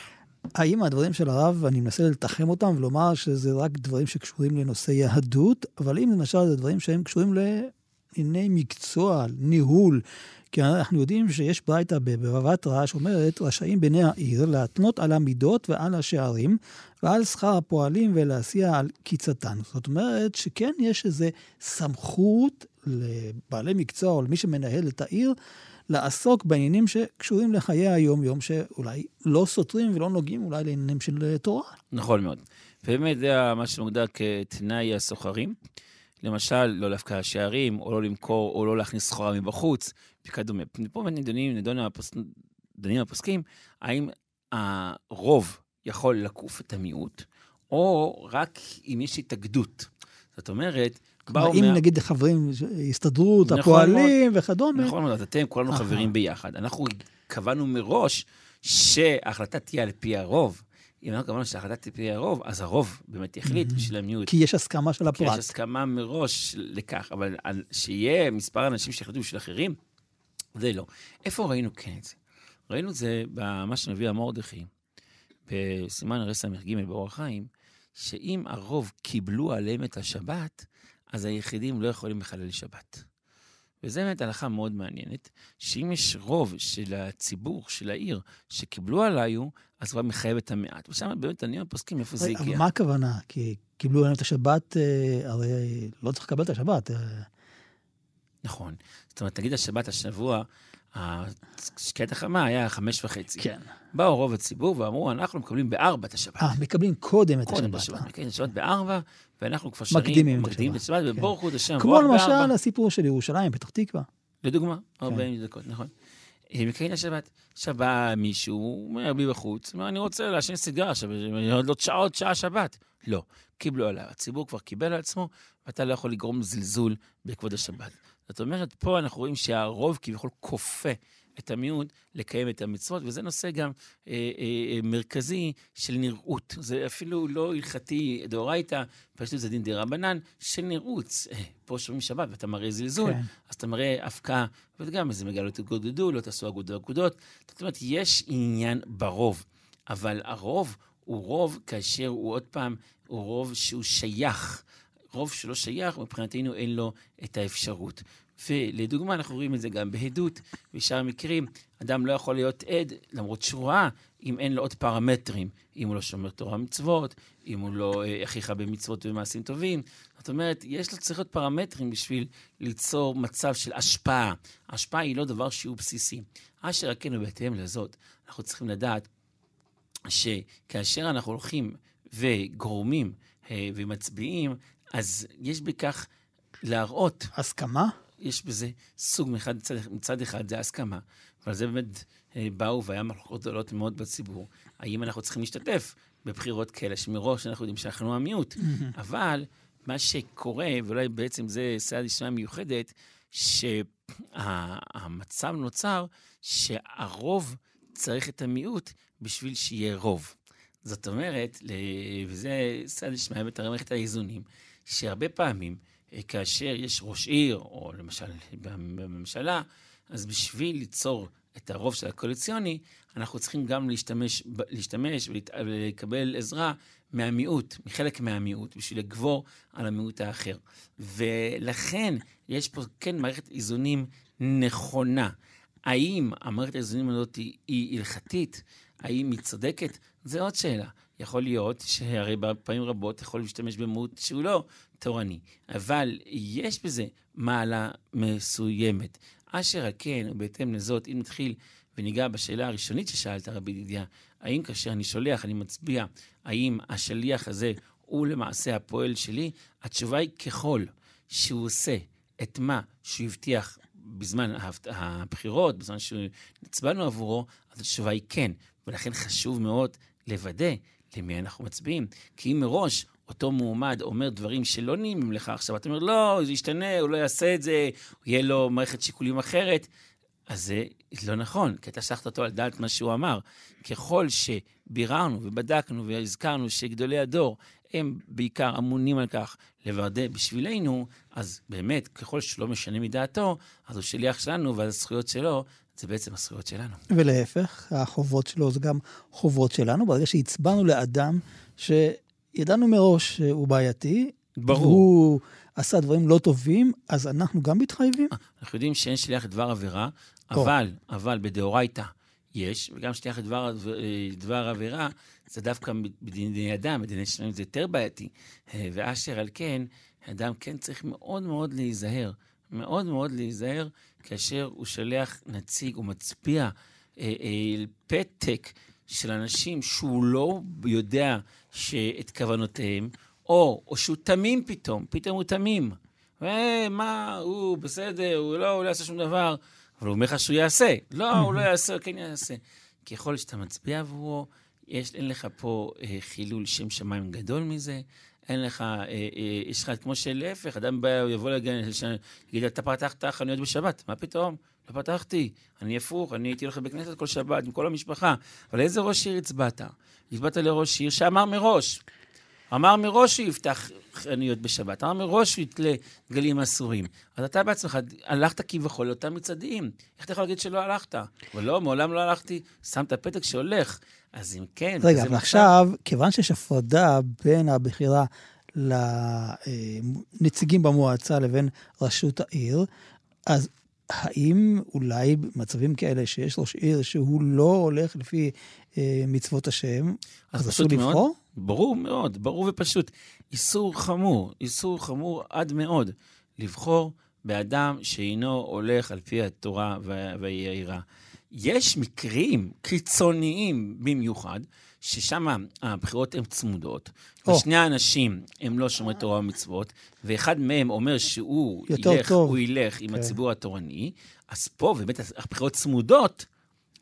האם הדברים של הרב, אני מנסה לתחם אותם ולומר שזה רק דברים שקשורים לנושא יהדות, אבל אם למשל זה דברים שהם קשורים לענייני מקצוע, ניהול, כי אנחנו יודעים שיש ברייתא בבבת רע שאומרת, רשאים בני העיר להתנות על המידות ועל השערים ועל שכר הפועלים ולהסיע על קיצתן. זאת אומרת שכן יש איזו סמכות לבעלי מקצוע או למי שמנהל את העיר לעסוק בעניינים שקשורים לחיי היום-יום, שאולי לא סותרים ולא נוגעים אולי לעניינים של תורה. נכון מאוד. באמת זה מה שמוגדר כתנאי הסוחרים. למשל, לא להפקע השערים, או לא למכור, או לא להכניס סחורה מבחוץ, וכדומה. פה באמת נדונים, נדונים הפוסקים, האם הרוב יכול לקוף את המיעוט, או רק אם יש התאגדות. זאת אומרת, באו... אם מה... נגיד חברים, הסתדרות, נכון הפועלים מאוד, וכדומה. נכון מאוד, אתם כולנו חברים ביחד. אנחנו קבענו מראש שההחלטה תהיה על פי הרוב. אם אנחנו קבענו שההחלטה תהיה על פי הרוב, אז הרוב באמת יחליט mm-hmm. בשביל המיעוט. כי יש הסכמה של הפרט. כי יש הסכמה מראש לכך, אבל שיהיה מספר אנשים שיחליטו בשביל אחרים, זה לא. איפה ראינו כן את זה? ראינו את זה במה שנביא המורדכי, בסימן רס"ג באורח חיים, שאם הרוב קיבלו עליהם את השבת, אז היחידים לא יכולים לחלל שבת. וזו באמת הלכה מאוד מעניינת, שאם יש רוב של הציבור, של העיר, שקיבלו עליו, אז כבר מחייב את המעט. ושם באמת אני פוסקים איפה זה הגיע. אבל מה הכוונה? כי קיבלו עליהם את השבת, אה, הרי לא צריך לקבל את השבת. אה. נכון. זאת אומרת, נגיד השבת השבוע, שקט החמה היה חמש וחצי. כן. באו רוב הציבור ואמרו, אנחנו מקבלים בארבע את השבת. אה, מקבלים קודם את השבת. קודם את השבת. מקבלים את השבת בארבע, ואנחנו כבר שרים, מקדימים את השבת, ובורכו את השם. כמו למשל הסיפור של ירושלים, פתח תקווה. לדוגמה, 40 כן. דקות, נכון. מקיים השבת. עכשיו בא מישהו, אומר בי בחוץ, אומר, אני רוצה לעשן סיגר עכשיו, עוד לא שעה, עוד שעה שבת. לא, קיבלו עליו, הציבור כבר קיבל על עצמו, ואתה לא יכול לגרום זלזול בכבוד השבת. זאת אומרת, פה אנחנו רואים שהרוב כביכול כופה את המיעוט לקיים את המצוות, וזה נושא גם אה, אה, אה, מרכזי של נראות. זה אפילו לא הלכתי דאורייתא, פשוט זה דין דה רבנן, של נראות. אה, פה שומעים שבת ואתה מראה זלזול, כן. אז אתה מראה אבקה, וגם איזה מגלות תגודדו, לא תעשו אגודות אגודות. זאת אומרת, יש עניין ברוב, אבל הרוב הוא רוב כאשר הוא עוד פעם, הוא רוב שהוא שייך. רוב שלא שייך, מבחינתנו אין לו את האפשרות. ולדוגמה, אנחנו רואים את זה גם בעדות, בשאר המקרים, אדם לא יכול להיות עד, למרות שהוא אם אין לו עוד פרמטרים, אם הוא לא שומר תורה ומצוות, אם הוא לא אה, אחיך במצוות ומעשים טובים. זאת אומרת, יש לו צריך להיות פרמטרים בשביל ליצור מצב של השפעה. השפעה היא לא דבר שהוא בסיסי. אשר הכן ובהתאם לזאת, אנחנו צריכים לדעת שכאשר אנחנו הולכים וגורמים אה, ומצביעים, אז יש בכך להראות... הסכמה? יש בזה סוג מצד, מצד, מצד אחד, זה הסכמה, אבל זה באמת אה, באו והיה מחלוקות גדולות מאוד בציבור. האם אנחנו צריכים להשתתף בבחירות כאלה, שמראש אנחנו יודעים שאנחנו המיעוט. אבל מה שקורה, ואולי בעצם זה סייעת לשמה מיוחדת, שהמצב נוצר שהרוב צריך את המיעוט בשביל שיהיה רוב. זאת אומרת, וזה סייעת לשמה בתרמכת האיזונים, שהרבה פעמים כאשר יש ראש עיר, או למשל בממשלה, אז בשביל ליצור את הרוב של הקואליציוני, אנחנו צריכים גם להשתמש, להשתמש ולקבל עזרה מהמיעוט, מחלק מהמיעוט, בשביל לגבור על המיעוט האחר. ולכן יש פה כן מערכת איזונים נכונה. האם המערכת האיזונים הזאת היא, היא הלכתית? האם היא צודקת? זו עוד שאלה. יכול להיות שהרי בפעמים רבות יכול להשתמש במיעוט שהוא לא תורני, אבל יש בזה מעלה מסוימת. אשר על כן, ובהתאם לזאת, אם נתחיל וניגע בשאלה הראשונית ששאלת, רבי ידידיה, האם כאשר אני שולח, אני מצביע, האם השליח הזה הוא למעשה הפועל שלי? התשובה היא ככל שהוא עושה את מה שהוא הבטיח בזמן הבחירות, בזמן שהצבענו עבורו, אז התשובה היא כן. ולכן חשוב מאוד לוודא למי אנחנו מצביעים. כי אם מראש אותו מועמד אומר דברים שלא נעימים לך עכשיו, אתה אומר, לא, זה ישתנה, הוא לא יעשה את זה, יהיה לו מערכת שיקולים אחרת, אז זה לא נכון, כי אתה שלחת אותו על דעת מה שהוא אמר. ככל שביררנו ובדקנו והזכרנו שגדולי הדור הם בעיקר אמונים על כך לוודא בשבילנו, אז באמת, ככל שלא משנה מדעתו, אז הוא שליח שלנו, ואז הזכויות שלו זה בעצם הזכויות שלנו. ולהפך, החובות שלו זה גם חובות שלנו. ברגע שהצבענו לאדם שידענו מראש שהוא בעייתי, ברור. והוא עשה דברים לא טובים, אז אנחנו גם מתחייבים? אנחנו יודעים שאין שליח לדבר עבירה. אבל, אבל בדאורייתא יש, וגם שליח לדבר, דבר עבירה, זה דווקא בדיני אדם, בדיני שלנו זה יותר בעייתי. אה, ואשר על כן, אדם כן צריך מאוד מאוד להיזהר, מאוד מאוד להיזהר, כאשר הוא שולח נציג, הוא מצביע אה, אה, פתק של אנשים שהוא לא יודע את כוונותיהם, או, או שהוא תמים פתאום, פתאום הוא תמים. אה, מה, הוא בסדר, הוא לא, הוא לא יעשה שום דבר, אבל הוא אומר לך שהוא יעשה. לא, הוא לא יעשה, הוא כן יעשה. ככל שאתה מצביע עבורו, יש, אין לך פה אה, חילול שם שמיים גדול מזה, אין לך, אה, אה, יש לך, כמו שלהפך, אדם בא, יבוא להגיד, יגיד, אתה פתחת חנויות בשבת, מה פתאום? לא פתחתי, אני הפוך, אני הייתי הולך לבית כנסת כל שבת עם כל המשפחה. אבל איזה ראש עיר הצבעת? הצבעת לראש עיר שאמר מראש, אמר מראש שהוא יפתח חנויות בשבת, אמר מראש שהוא יתלה דגלים אסורים. אז אתה בעצמך הלכת כביכול לאותם מצעדים. איך אתה יכול להגיד שלא הלכת? אבל לא, מעולם לא הלכתי, שמת פתק שהולך. אז אם כן... רגע, אבל עכשיו, כיוון שיש הפרדה בין הבחירה לנציגים במועצה לבין ראשות העיר, אז האם אולי במצבים כאלה שיש ראש עיר שהוא לא הולך לפי אה, מצוות השם, אז, אז אסור לבחור? מאוד, ברור מאוד, ברור ופשוט. איסור חמור, איסור חמור עד מאוד, לבחור באדם שאינו הולך על פי התורה והיראה. יש מקרים קיצוניים במיוחד, ששם הבחירות הן צמודות, oh. ושני האנשים הם לא שומרי תורה ומצוות, ואחד מהם אומר שהוא ילך, טוב. הוא ילך okay. עם כן. הציבור התורני, אז פה באמת הבחירות צמודות,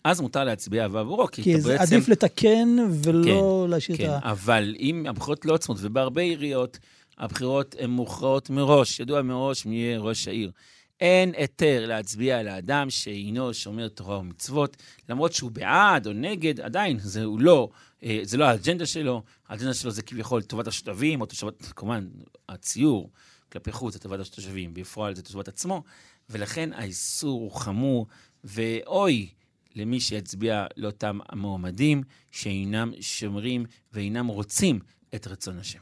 אז מותר להצביע עבורו, כי, כי זה בעצם... עדיף לתקן ולא כן, להשאיר כן, את ה... כן, אבל אם הבחירות לא צמודות, ובהרבה עיריות הבחירות הן מוכרעות מראש, ידוע מראש מי יהיה ראש העיר. אין היתר להצביע לאדם שאינו שומר תורה ומצוות, למרות שהוא בעד או נגד, עדיין זה לא, אה, זה לא האג'נדה שלו, האג'נדה שלו זה כביכול טובת השותבים, או תושבת, כמובן, הציור כלפי חוץ זה טובת התושבים, בפועל זה טובת עצמו, ולכן האיסור הוא חמור, ואוי למי שיצביע לאותם המועמדים שאינם שומרים ואינם רוצים את רצון השם.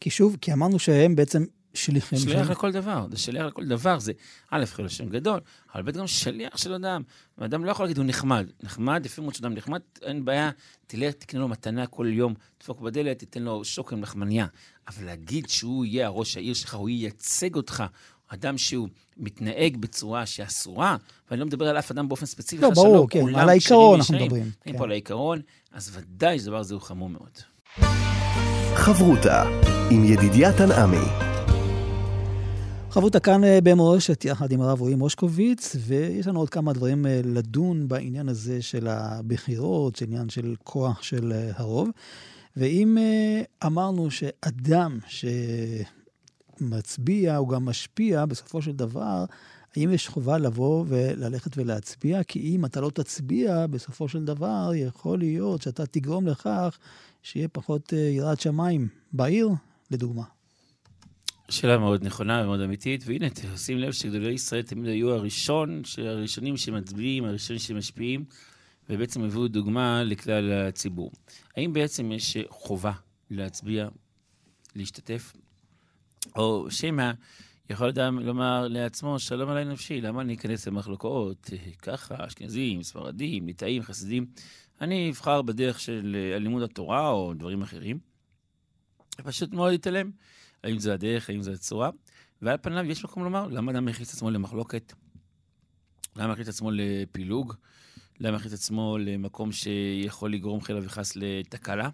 כי שוב, כי אמרנו שהם בעצם שליחים. שליח לכל דבר, זה שליח לכל דבר, זה א', חילול שם גדול, אבל ב', גם שליח של אדם. אדם לא יכול להגיד, הוא נחמד. נחמד, לפי מאוד שאדם נחמד, אין בעיה, תלך, תקנה לו מתנה כל יום, תדפוק בדלת, תיתן לו שוקם לחמניה. אבל להגיד שהוא יהיה הראש העיר שלך, הוא ייצג אותך, אדם שהוא מתנהג בצורה שאסורה, ואני לא מדבר על אף אדם באופן ספציפי, לא, ברור, כן, על העיקרון אנחנו מדברים. אני כן. פה על העיקרון, אז ודאי שדבר הזה הוא חמור מאוד. חברותה עם ידידיה תנעמי חברותה כאן אה, במורשת יחד עם הרב רועי מושקוביץ, ויש לנו עוד כמה דברים אה, לדון בעניין הזה של הבחירות, של עניין של כוח של אה, הרוב. ואם אמרנו שאדם שמצביע הוא גם משפיע, בסופו של דבר, האם יש חובה לבוא וללכת ולהצביע? כי אם אתה לא תצביע, בסופו של דבר יכול להיות שאתה תגרום לכך שיהיה פחות יראת שמיים בעיר, לדוגמה. שאלה מאוד נכונה ומאוד אמיתית, והנה, שים לב שגדולי ישראל תמיד היו הראשון, הראשונים שמצביעים, הראשונים שמשפיעים, ובעצם הביאו דוגמה לכלל הציבור. האם בעצם יש חובה להצביע, להשתתף, או שמא יכול אדם לומר לעצמו, שלום עליי נפשי, למה אני אכנס למחלוקות ככה, אשכנזים, ספרדים, ליטאים, חסידים? אני אבחר בדרך של לימוד התורה או דברים אחרים. פשוט מאוד להתעלם. האם זה הדרך, האם זה הצורה. ועל פניו יש מקום לומר, למה אדם מכניס את עצמו למחלוקת? למה מכניס את עצמו לפילוג? למה מכניס את עצמו למקום שיכול לגרום חלילה וחס לתקלה?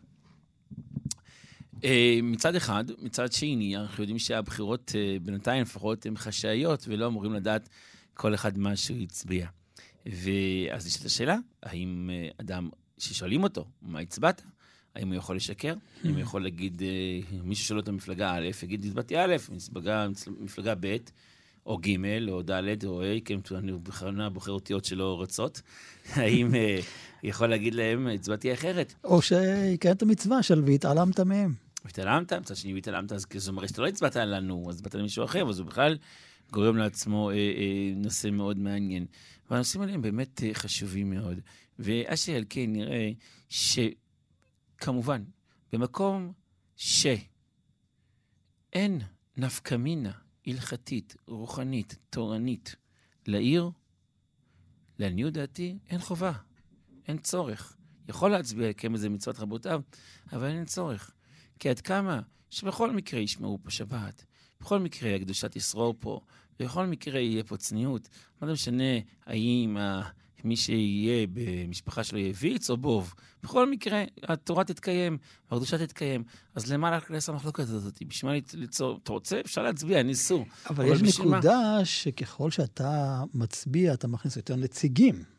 אה, מצד אחד, מצד שני, אנחנו יודעים שהבחירות, אה, בינתיים לפחות, הן חשאיות ולא אמורים לדעת כל אחד מה שהוא הצביע. ואז יש את השאלה, האם אה, אדם ששואלים אותו, מה הצבעת? האם הוא יכול לשקר? האם הוא יכול להגיד, אה, מי ששואל אותו מפלגה א', יגיד, הצבעתי א', מפלגה, ב', או ג', או ד', או ה', כן, אני בכוונה בוחר אותיות שלא רצות. האם אה, יכול להגיד להם, הצבעתי אחרת? או שיקיים את המצווה של והתעלמת מהם. והתעלמת, מצד שני והתעלמת, אז זה מראה שאתה לא הצבעת לנו, אז הצבעת למישהו אחר, אז הוא בכלל גורם לעצמו אה, אה, נושא מאוד מעניין. והנושאים האלה הם באמת אה, חשובים מאוד. ואשר על כן נראה שכמובן, במקום שאין נפקא מינה הלכתית, רוחנית, תורנית לעיר, לעניות דעתי, אין חובה, אין צורך. יכול להצביע לקיים איזה מצוות רבותיו, אבל אין צורך. כי עד כמה שבכל מקרה ישמעו פה שבת, בכל מקרה הקדושה תשרור פה, בכל מקרה יהיה פה צניעות. מה זה משנה האם מי שיהיה במשפחה שלו יהיה ויץ או בוב? בכל מקרה, התורה תתקיים, והקדושה תתקיים. אז למה להיכנס למחלוקת הזאת? בשביל מה ליצור? אתה רוצה? אפשר להצביע, אין איסור. אבל, אבל יש נקודה מה? שככל שאתה מצביע, אתה מכניס יותר נציגים.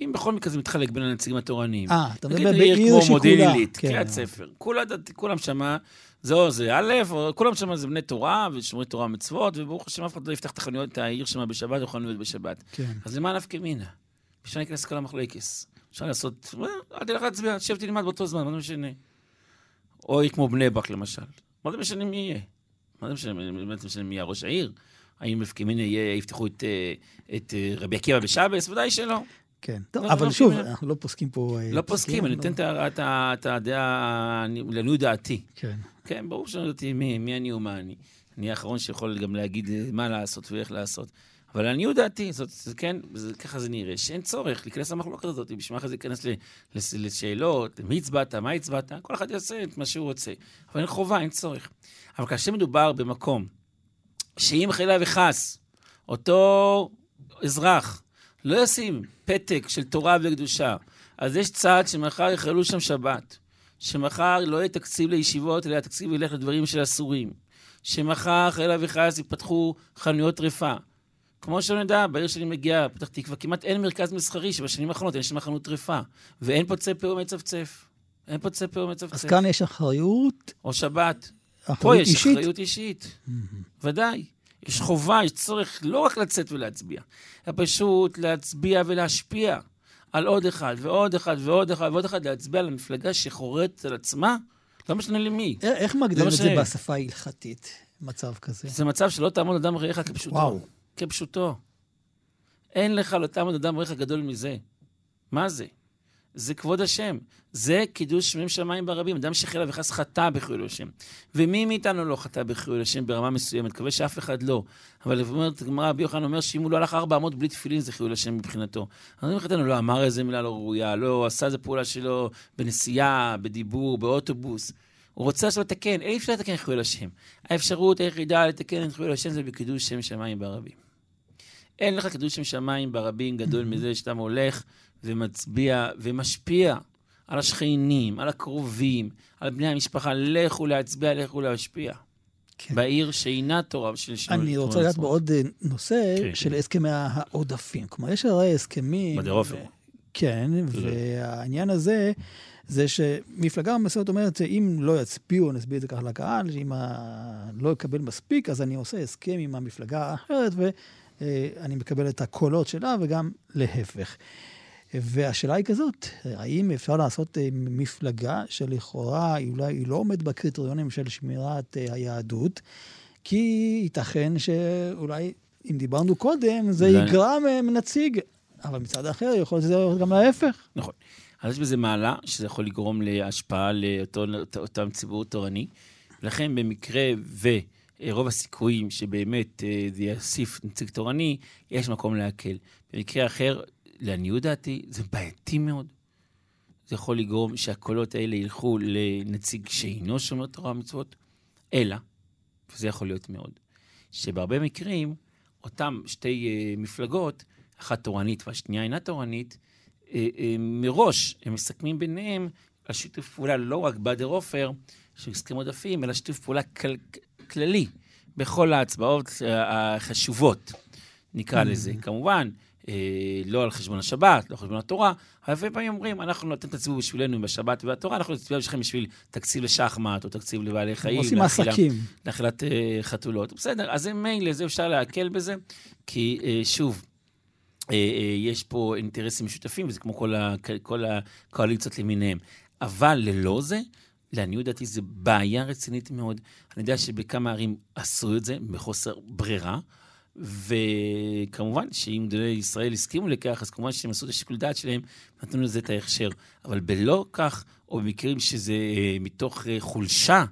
אם בכל מקרה זה מתחלק בין הנציגים התורניים. אה, אתה מדבר בעיר שכולה. כמו מודיעין עילית, כן. קריאת ספר. כולה, כולם שמה, זה או זה א', או כולם שמה זה בני תורה ושומרי תורה ומצוות, וברוך השם אף אחד לא יפתח את החנויות, את העיר שמה בשבת או חנויות בשבת. כן. אז למה נפקא מינה? אפשר להיכנס לכל המחלקס. אפשר לעשות, אה, אל תלך להצביע, תשב תלמד באותו זמן, מה זה משנה? או עיר כמו בני ברק למשל. מה זה משנה מי יהיה? מה זה משנה, באמת משנה מי יהיה ראש העיר? האם נפקא מינה יפתחו את, אה, אה, רבי עקיבא בשבס? ודאי שלא. כן, טוב, לא, אבל לא שוב, אנחנו לא פוסקים פה... לא פוסקים, אני נותן את הדעה, לעניות דעתי. כן. כן, ברור שאני יודעת מי אני ומה אני. אני האחרון שיכול גם להגיד מה לעשות ואיך לעשות. אבל לעניות דעתי, זאת, זה כן, זה, ככה זה נראה, שאין צורך להיכנס למחלוקת הזאת, בשביל מה זה להיכנס לשאלות, מי הצבעת, מה הצבעת, כל אחד יעשה את מה שהוא רוצה. אבל אין חובה, אין צורך. אבל כאשר מדובר במקום, שאם חלילה וחס, אותו אזרח לא ישים פתק של תורה וקדושה, אז יש צעד שמחר יחללו שם שבת, שמחר לא יהיה תקציב לישיבות, אלא התקציב ילך לדברים של אסורים, שמחר חלילה וחס יפתחו חנויות טרפה. כמו שאני יודע, בעיר שאני מגיע, פתח תקווה, כמעט אין מרכז מסחרי שבשנים האחרונות אין שם חנות טרפה, ואין פוצה פה ומצפצף. אין פוצה פה ומצפצף. אז כאן יש אחריות... או שבת. אחריות פה יש אישית? אחריות אישית, ודאי. יש חובה, יש צורך לא רק לצאת ולהצביע, אלא פשוט להצביע ולהשפיע על עוד אחד ועוד אחד ועוד אחד ועוד אחד, להצביע על המפלגה שחורטת על עצמה, לא משנה למי. איך מגדירים את זה בשפה ההלכתית, מצב כזה? זה מצב שלא תעמוד אדם רעך כפשוטו. וואו. כפשוטו. אין לך לא תעמוד אדם רעך גדול מזה. מה זה? זה כבוד השם. זה קידוש שמם שמיים ברבים. אדם שחלילה וחס חטא בחילול השם. ומי מאיתנו לא חטא בחילול השם ברמה מסוימת? מקווה שאף אחד לא. אבל אומרת הגמרא, רבי יוחנן אומר שאם הוא לא הלך ארבע אמות בלי תפילין זה חילול השם מבחינתו. אז מבחינתנו לא אמר איזה מילה לא ראויה, לא עשה איזה פעולה שלו בנסיעה, בדיבור, באוטובוס. הוא רוצה עכשיו לתקן, אי אפשר לתקן חילול השם. האפשרות היחידה לתקן את חילול השם זה בקידוש שם שמיים ברבים. אין לך קידוש שם שמיים ברבים גדול מזה שאתה הולך ומצביע ומשפיע על השכנים, על הקרובים, על בני המשפחה. לכו להצביע, לכו להשפיע. כן. בעיר שאינה תורה של שמונה. אני רוצה לדעת בעוד נושא כן, של כן. הסכמי העודפים. כלומר, יש הרי הסכמים... בדרופר. כן, והעניין הזה... זה שמפלגה מסוימת אומרת, אם לא יצביעו, נסביר את זה ככה לקהל, שאם לא יקבל מספיק, אז אני עושה הסכם עם המפלגה האחרת, ואני מקבל את הקולות שלה, וגם להפך. והשאלה היא כזאת, האם אפשר לעשות אה, מפלגה שלכאורה אולי היא לא עומדת בקריטריונים של שמירת אה, היהדות, כי ייתכן שאולי, אם דיברנו קודם, זה יגרע מנציג, אבל מצד אחר יכול להיות שזה גם להפך. נכון. אז יש בזה מעלה, שזה יכול לגרום להשפעה לאותם ציבור תורני. לכן במקרה ורוב הסיכויים שבאמת אה, זה יוסיף נציג תורני, יש מקום להקל. במקרה אחר, לעניות דעתי, זה בעייתי מאוד. זה יכול לגרום שהקולות האלה ילכו לנציג שאינו שומר תורה ומצוות, אלא, וזה יכול להיות מאוד, שבהרבה מקרים, אותם שתי uh, מפלגות, אחת תורנית והשנייה אינה תורנית, uh, uh, מראש הם מסכמים ביניהם על שיתוף פעולה לא רק באדר עופר, של הסכם עודפים, אלא שיתוף פעולה כל, כללי בכל ההצבעות החשובות. נקרא לזה. כמובן, אה, לא על חשבון השבת, לא על חשבון התורה, אבל הרבה פעמים אומרים, אנחנו, אתם תצביעו בשבילנו בשבת ובתורה, אנחנו נצביע בשבילכם בשביל תקציב לשחמט, או תקציב לבעלי חיים. עושים עסקים. לאכילת אה, חתולות. בסדר, אז זה מילא, זה אפשר להקל בזה, כי אה, שוב, אה, אה, יש פה אינטרסים משותפים, וזה כמו כל, ה, כל הקואליציות למיניהם. אבל ללא זה, לעניות דעתי זו בעיה רצינית מאוד. אני יודע שבכמה ערים עשו את זה בחוסר ברירה, וכמובן שאם גדולי ישראל הסכימו לכך, אז כמובן שהם עשו את השיקול דעת שלהם, נתנו לזה את ההכשר. אבל בלא כך, או במקרים שזה אה, מתוך אה, חולשה,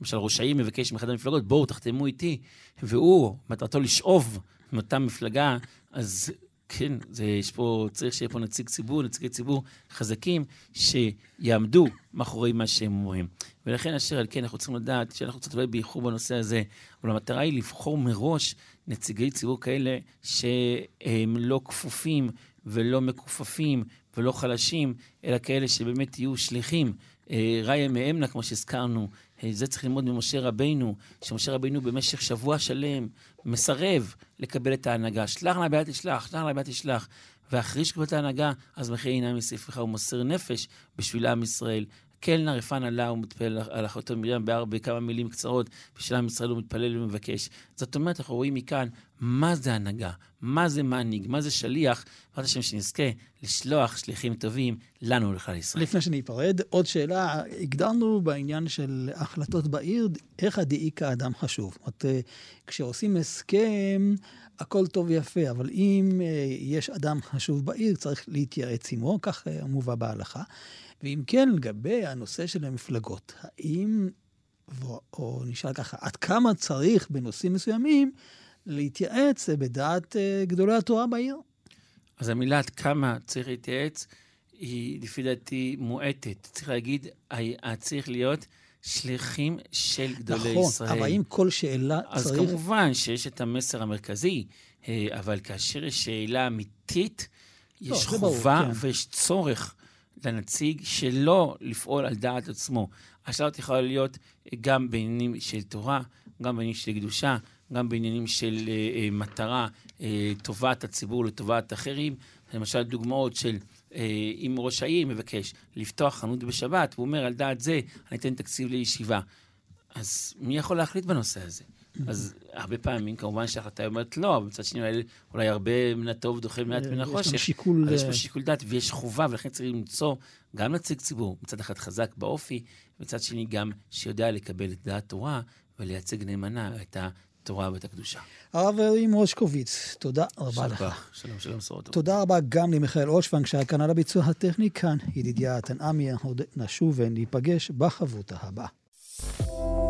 למשל ראש העיר מבקש מאחד המפלגות, בואו תחתמו איתי, והוא, מטרתו לשאוב מאותה מפלגה, אז כן, זה, יש פה, צריך שיהיה פה נציג ציבור, נציגי ציבור חזקים, שיעמדו מאחורי מה שהם אומרים. ולכן, אשר על כן, אנחנו צריכים לדעת שאנחנו קצת אולי באיחור בנושא הזה, אבל המטרה היא לבחור מראש נציגי ציבור כאלה שהם לא כפופים ולא מכופפים ולא חלשים, אלא כאלה שבאמת יהיו שליחים. אה, ראיה מאמנה, כמו שהזכרנו, אה, זה צריך ללמוד ממשה רבינו, שמשה רבינו במשך שבוע שלם מסרב לקבל את ההנהגה. שלח נא ביד תשלח, שלח נא ביד תשלח. ואחרי שקבל את ההנהגה, אז מחי עיניים מספרך, הוא מוסר נפש בשביל עם ישראל. קלנר רפן עלה ומתפלל על אחותו מרים בהר בכמה מילים קצרות, בשביל עם ישראל הוא מתפלל ומבקש. זאת אומרת, אנחנו רואים מכאן מה זה הנהגה, מה זה מנהיג, מה זה שליח, בעזרת השם שנזכה לשלוח שליחים טובים לנו לכלל ישראל. לפני שניפרד, עוד שאלה, הגדרנו בעניין של החלטות בעיר, איך הדאיקה אדם חשוב. זאת אומרת, אה, כשעושים הסכם, הכל טוב ויפה, אבל אם אה, יש אדם חשוב בעיר, צריך להתייעץ עמו, כך אה, מובא בהלכה. ואם כן, לגבי הנושא של המפלגות, האם, ו- או נשאל ככה, עד כמה צריך בנושאים מסוימים להתייעץ בדעת אה, גדולי התורה בעיר? אז המילה עד כמה צריך להתייעץ, היא לפי דעתי מועטת. צריך להגיד, צריך להיות שליחים של גדולי נכון, ישראל. אבל האם כל שאלה אז צריך... כמובן שיש את המסר המרכזי, אה, אבל כאשר יש שאלה אמיתית, לא, יש ברור, חובה כן. ויש צורך לנציג שלא לפעול על דעת עצמו. השאלות יכולה להיות גם בעניינים של תורה, גם בעניינים של קדושה, גם בעניינים של אה, אה, מטרה, אה, טובת הציבור לטובת אחרים. למשל, דוגמאות של אה, אם ראש העיר מבקש לפתוח חנות בשבת, והוא אומר, על דעת זה, אני אתן תקציב לישיבה. אז מי יכול להחליט בנושא הזה? אז הרבה פעמים, כמובן שההחלטה אומרת לא, אבל מצד שני, אולי- הרבה מן הטוב דוחה מעט מן יש גם החושך. שיקול... יש אה, פה שיקול דעת ויש חובה, ולכן צריך למצוא גם נציג ציבור, מצד אחד חזק באופי, מצד שני גם שיודע לקבל את דעת תורה ולייצג נאמנה את התורה ואת הקדושה. הרב רים רושקוביץ, תודה רבה לך. שלום, שלום, בשורות טובות. תודה רבה גם למיכאל אושוונג שהיה כאן על הביצוע הטכני כאן. ידידיה תנעמי, עוד נשוב וניפגש בחברותה הבאה.